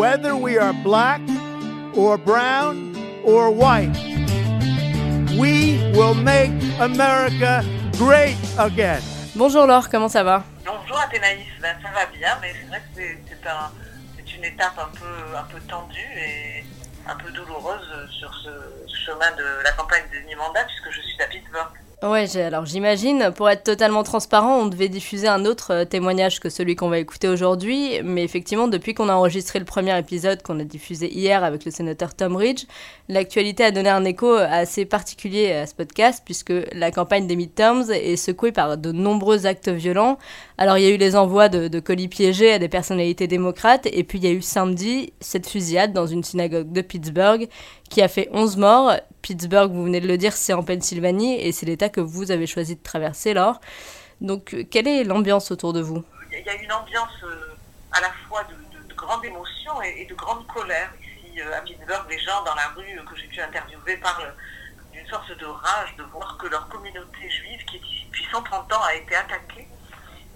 whether we are black or brown or white. We will make America great again. Bonjour Laure, comment ça va? Bonjour Athénaïs, ben, ça va bien, mais c'est vrai que c'est un, une étape un peu, un peu tendue et un peu douloureuse sur ce chemin de la campagne des demi-mandats puisque je suis à Pittsburgh. Ouais, alors j'imagine, pour être totalement transparent, on devait diffuser un autre euh, témoignage que celui qu'on va écouter aujourd'hui, mais effectivement, depuis qu'on a enregistré le premier épisode qu'on a diffusé hier avec le sénateur Tom Ridge, l'actualité a donné un écho assez particulier à ce podcast, puisque la campagne des midterms est secouée par de nombreux actes violents. Alors il y a eu les envois de, de colis piégés à des personnalités démocrates, et puis il y a eu samedi cette fusillade dans une synagogue de Pittsburgh qui a fait 11 morts. Pittsburgh, vous venez de le dire, c'est en Pennsylvanie, et c'est l'État que vous avez choisi de traverser, Laure. Donc, quelle est l'ambiance autour de vous? Il y a une ambiance euh, à la fois de, de, de grande émotion et, de grande colère. Ici, euh, à Pittsburgh, les gens dans la rue que j'ai pu interviewer parlent d'une sorte de rage de voir que leur communauté juive, qui est ici depuis 130 ans, a été attaquée.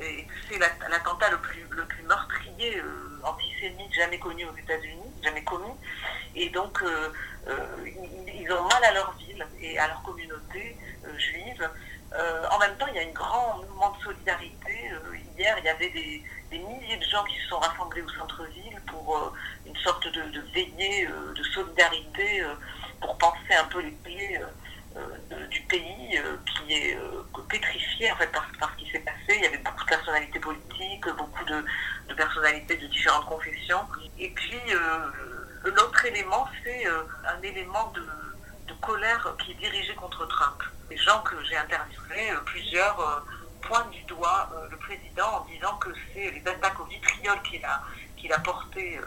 Et c'est l'attentat le plus, le plus meurtrier euh, antisémite jamais connu aux États-Unis, jamais commis. Et donc, euh, euh, ils, ont mal à leur ville et à leur communauté euh, juive. en même temps, il y a un grand mouvement de solidarité. hier, il y avait des, des, milliers de gens qui se sont rassemblés au centre-ville pour une sorte de, veillée de solidarité, pour penser un peu les pieds du pays qui est pétrifié en fait par, ce qui s'est passé. Il y avait beaucoup de personnalités politiques, beaucoup de personnalités de différentes confessions. Et puis l'autre élément, c'est euh, un élément de, colère qui est dirigé contre Trump. Les gens que j'ai interviewés, euh, plusieurs euh, pointent du doigt le président en disant que c'est les attaques au vitriol qu'il a, qu'il a portées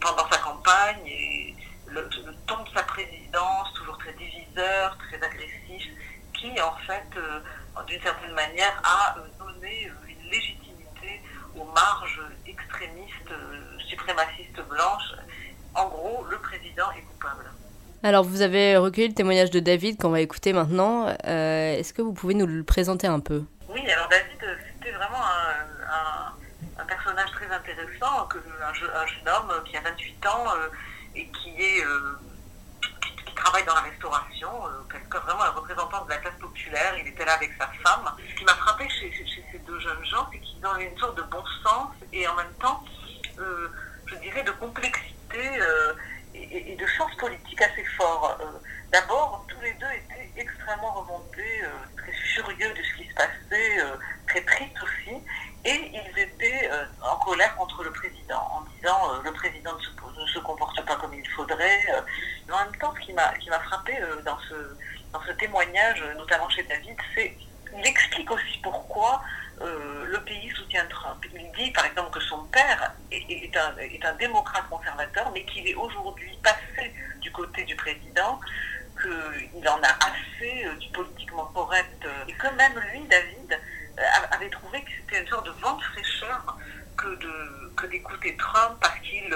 pendant sa campagne et le, le, ton de sa présidence, toujours très diviseur, très agressif, qui en fait, d'une certaine manière, a donné une légitimité aux marges extrémistes, suprémacistes blanches en gros, le président est coupable. Alors, vous avez recueilli le témoignage de David qu'on va écouter maintenant. Euh, Est-ce que vous pouvez nous le présenter un peu? Oui, alors David, c'était vraiment un, un, un, personnage très intéressant, que, un, jeune, un, jeune homme qui a 28 ans euh, et qui est euh, qui, qui, travaille dans la restauration, euh, vraiment un représentant de la classe populaire. Il était là avec sa femme. Ce qui m'a frappé chez, chez, ces deux jeunes gens, c'est ont une sorte de bon sens et en même temps, euh, je dirais, de complexité euh, et, de sens politique assez fort. Euh, D'abord, tous les deux étaient extrêmement remontés, très furieux de ce qui se passait, très tristes aussi, et ils étaient en colère contre le président, en disant le président ne se, ne se, comporte pas comme il faudrait. mais en même temps, ce qui m'a frappé dans, ce, dans ce témoignage, notamment chez David, c'est il explique aussi pourquoi euh, le pays soutient Trump. Il par exemple que son père est, un, démocrate conservateur, mais qu'il est aujourd'hui passé du côté du président, qu'il en a assez euh, du politiquement correct, euh, et que même lui, David, euh, avait trouvé que c'était une sorte de vent de fraîcheur que, d'écouter Trump parce qu'il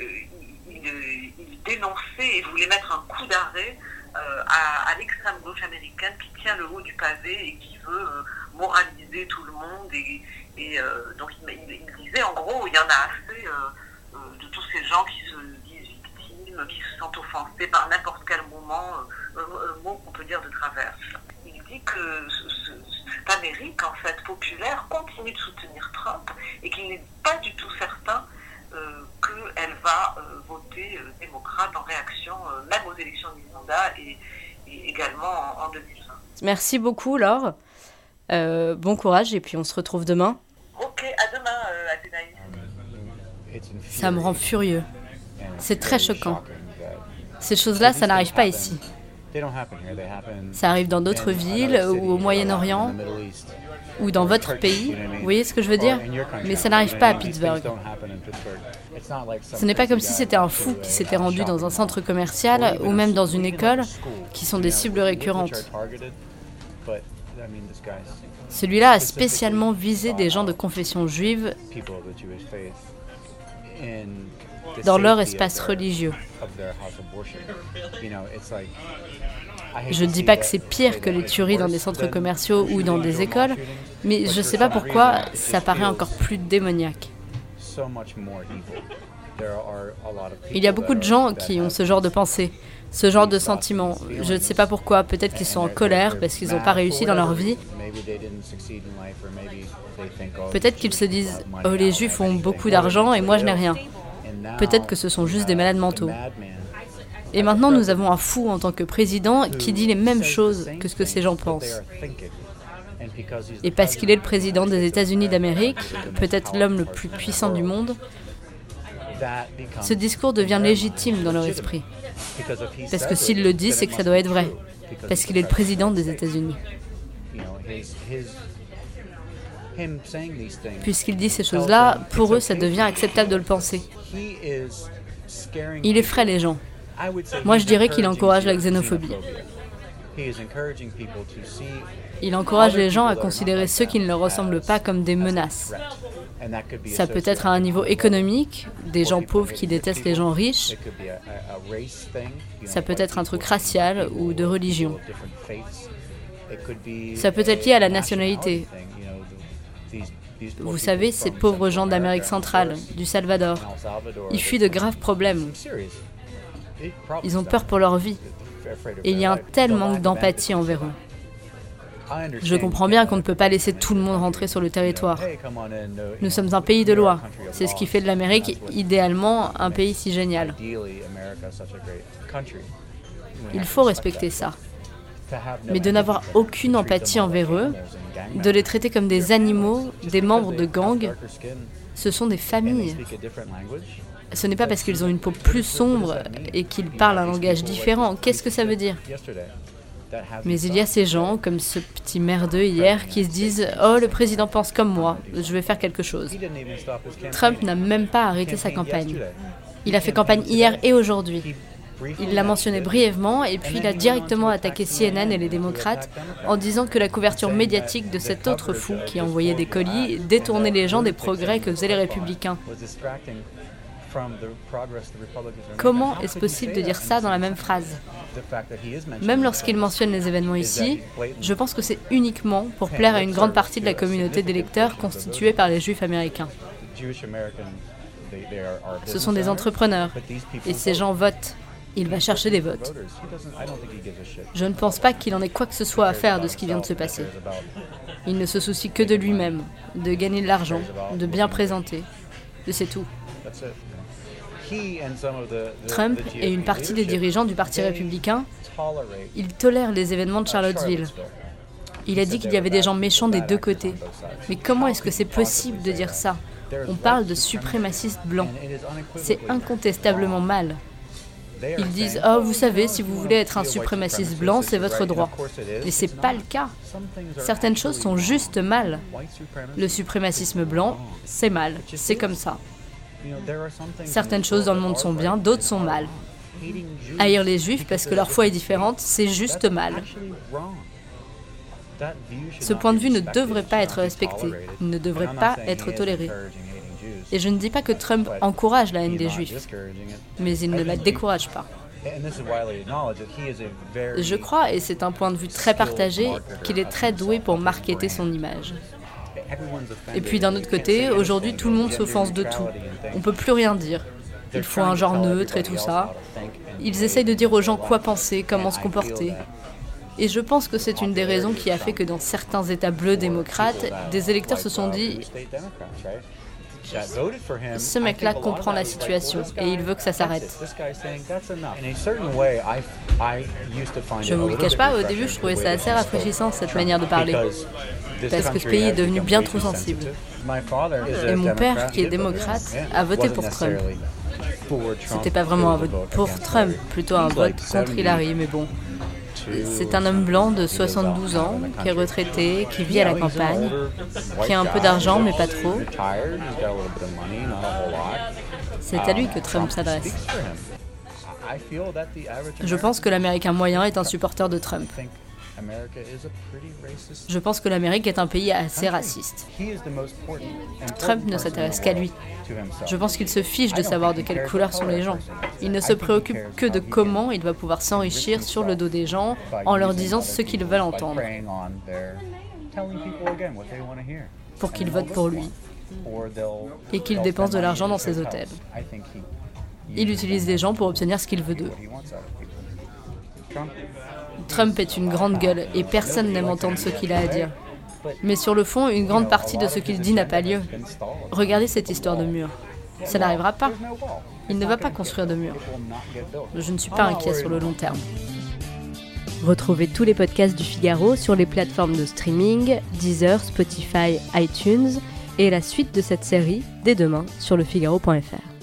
il, il, dénonçait et voulait mettre un coup d'arrêt à, l'extrême gauche américaine qui tient le haut du pavé et qui veut moraliser tout le monde et euh, donc il, il, il, disait en gros il y en a assez euh, de tous ces gens qui se disent victimes, qui se sentent offensés par n'importe quel moment, euh, mot qu'on peut dire de travers. Il dit que ce, ce, cette Amérique en fait populaire continue de soutenir Trump et qu'il n'est pas du tout certain qu'elle va voter démocrate en réaction même aux élections du mandat et, et également en, en 2020. Merci beaucoup Laure. Euh, bon courage et puis on se retrouve demain. Ok, à demain, euh, Athénaïs. Ça me rend furieux. C'est très choquant. Ces choses-là, ça n'arrive pas ici. Ça arrive dans d'autres villes ou au Moyen-Orient ou dans votre pays. Vous voyez ce que je veux dire? Mais ça n'arrive pas à Pittsburgh. Ce n'est pas comme si c'était un fou qui s'était rendu dans un centre commercial ou même dans une école qui sont des cibles récurrentes. Celui-là a spécialement visé des gens de confession juive dans leur espace religieux. Je ne dis pas que c'est pire que les tueries dans des centres commerciaux ou dans des écoles, mais je ne sais pas pourquoi ça paraît encore plus démoniaque. Il y a beaucoup de gens qui ont ce genre de pensée, ce genre de sentiment. Je ne sais pas pourquoi, peut-être qu'ils sont en colère parce qu'ils n'ont pas réussi dans leur vie. Peut-être qu'ils se disent Oh, les juifs ont beaucoup d'argent et moi je n'ai rien. Peut-être que ce sont juste des malades mentaux. Et maintenant, nous avons un fou en tant que président qui dit les mêmes choses que ce que ces gens pensent. Et parce qu'il est le président des États-Unis d'Amérique, peut-être l'homme le plus puissant du monde, ce discours devient légitime dans leur esprit. Parce que s'il le dit, c'est que ça doit être vrai. Parce qu'il est le président des États-Unis. Puisqu'il dit ces choses-là, pour eux, ça devient acceptable de le penser. Il effraie les gens. Moi, je dirais qu'il encourage la xénophobie. Il encourage les gens à considérer ceux qui ne leur ressemblent pas comme des menaces. Ça peut être à un niveau économique, des gens pauvres qui détestent les gens riches. Ça peut être un truc racial ou de religion. Ça peut être lié à la nationalité. Vous savez, ces pauvres gens d'Amérique centrale, du Salvador, ils fuient de graves problèmes. Ils ont peur pour leur vie. Et il y a un tel manque d'empathie envers eux. Je comprends bien qu'on ne peut pas laisser tout le monde rentrer sur le territoire. Nous sommes un pays de loi. C'est ce qui fait de l'Amérique idéalement un pays si génial. Il faut respecter ça. Mais de n'avoir aucune empathie envers eux, de les traiter comme des animaux, des membres de gangs, ce sont des familles. Ce n'est pas parce qu'ils ont une peau plus sombre et qu'ils parlent un langage différent. Qu'est-ce que ça veut dire? Mais il y a ces gens, comme ce petit merdeux hier, qui se disent Oh, le président pense comme moi, je vais faire quelque chose. Trump n'a même pas arrêté sa campagne. Il a fait campagne hier et aujourd'hui. Il l'a mentionné brièvement et puis il a directement attaqué CNN et les démocrates en disant que la couverture médiatique de cet autre fou qui envoyait des colis détournait les gens des progrès que faisaient les républicains. Comment est-ce possible de dire ça dans la même phrase? Même lorsqu'il mentionne les événements ici, je pense que c'est uniquement pour plaire à une grande partie de la communauté d'électeurs constituée par les juifs américains. Ce sont des entrepreneurs et ces gens votent. Il va chercher des votes. Je ne pense pas qu'il en ait quoi que ce soit à faire de ce qui vient de se passer. Il ne se soucie que de lui-même, de gagner de l'argent, de bien présenter. Et c'est tout. Trump et une partie des dirigeants du Parti républicain, ils tolèrent les événements de Charlottesville. Il a dit qu'il y avait des gens méchants des deux côtés. Mais comment est-ce que c'est possible de dire ça? On parle de suprémacistes blancs. C'est incontestablement mal. Ils disent Oh, vous savez, si vous voulez être un suprémaciste blanc, c'est votre droit. Mais c'est pas le cas. Certaines choses sont juste mal. Le suprémacisme blanc, c'est mal. C'est comme ça. Certaines choses dans le monde sont bien, d'autres sont mal. Haïr les juifs parce que leur foi est différente, c'est juste mal. Ce point de vue ne devrait pas être respecté, ne devrait pas être toléré. Et je ne dis pas que Trump encourage la haine des juifs, mais il ne la décourage pas. Je crois, et c'est un point de vue très partagé, qu'il est très doué pour marketer son image. Et puis d'un autre côté, aujourd'hui tout le monde s'offense de tout. On peut plus rien dire. Il faut un genre neutre et tout ça. Ils essayent de dire aux gens quoi penser, comment se comporter. Et je pense que c'est une des raisons qui a fait que dans certains États bleus démocrates, des électeurs se sont dit ce mec-là comprend la situation et il veut que ça s'arrête. Je ne vous le cache pas, au début je trouvais ça assez rafraîchissant cette manière de parler parce que ce pays est devenu bien trop sensible. Et mon père, qui est démocrate, a voté pour Trump. C'était pas vraiment un vote pour Trump, plutôt un vote contre Hillary, mais bon. C'est un homme blanc de 72 ans, qui est retraité, qui vit à la campagne, qui a un peu d'argent, mais pas trop. C'est à lui que Trump s'adresse. Je pense que l'Américain moyen est un supporter de Trump. Je pense que l'Amérique est un pays assez raciste. Trump ne s'intéresse qu'à lui. Je pense qu'il se fiche de savoir de quelle couleur sont les gens. Il ne se préoccupe que de comment il va pouvoir s'enrichir sur le dos des gens en leur disant ce qu'ils veulent entendre pour qu'ils votent pour lui. et qu'il dépense de l'argent dans ses hôtels. Il utilise des gens pour obtenir ce qu'il veut d'eux. Trump est une grande gueule et personne n'aime entendre ce qu'il a à dire. Mais sur le fond, une grande partie de ce qu'il dit n'a pas lieu. Regardez cette histoire de mur. Ça n'arrivera pas. Il ne va pas construire de mur. Je ne suis pas inquiet sur le long terme. Retrouvez tous les podcasts du Figaro sur les plateformes de streaming, Deezer, Spotify, iTunes et la suite de cette série dès demain sur lefigaro.fr.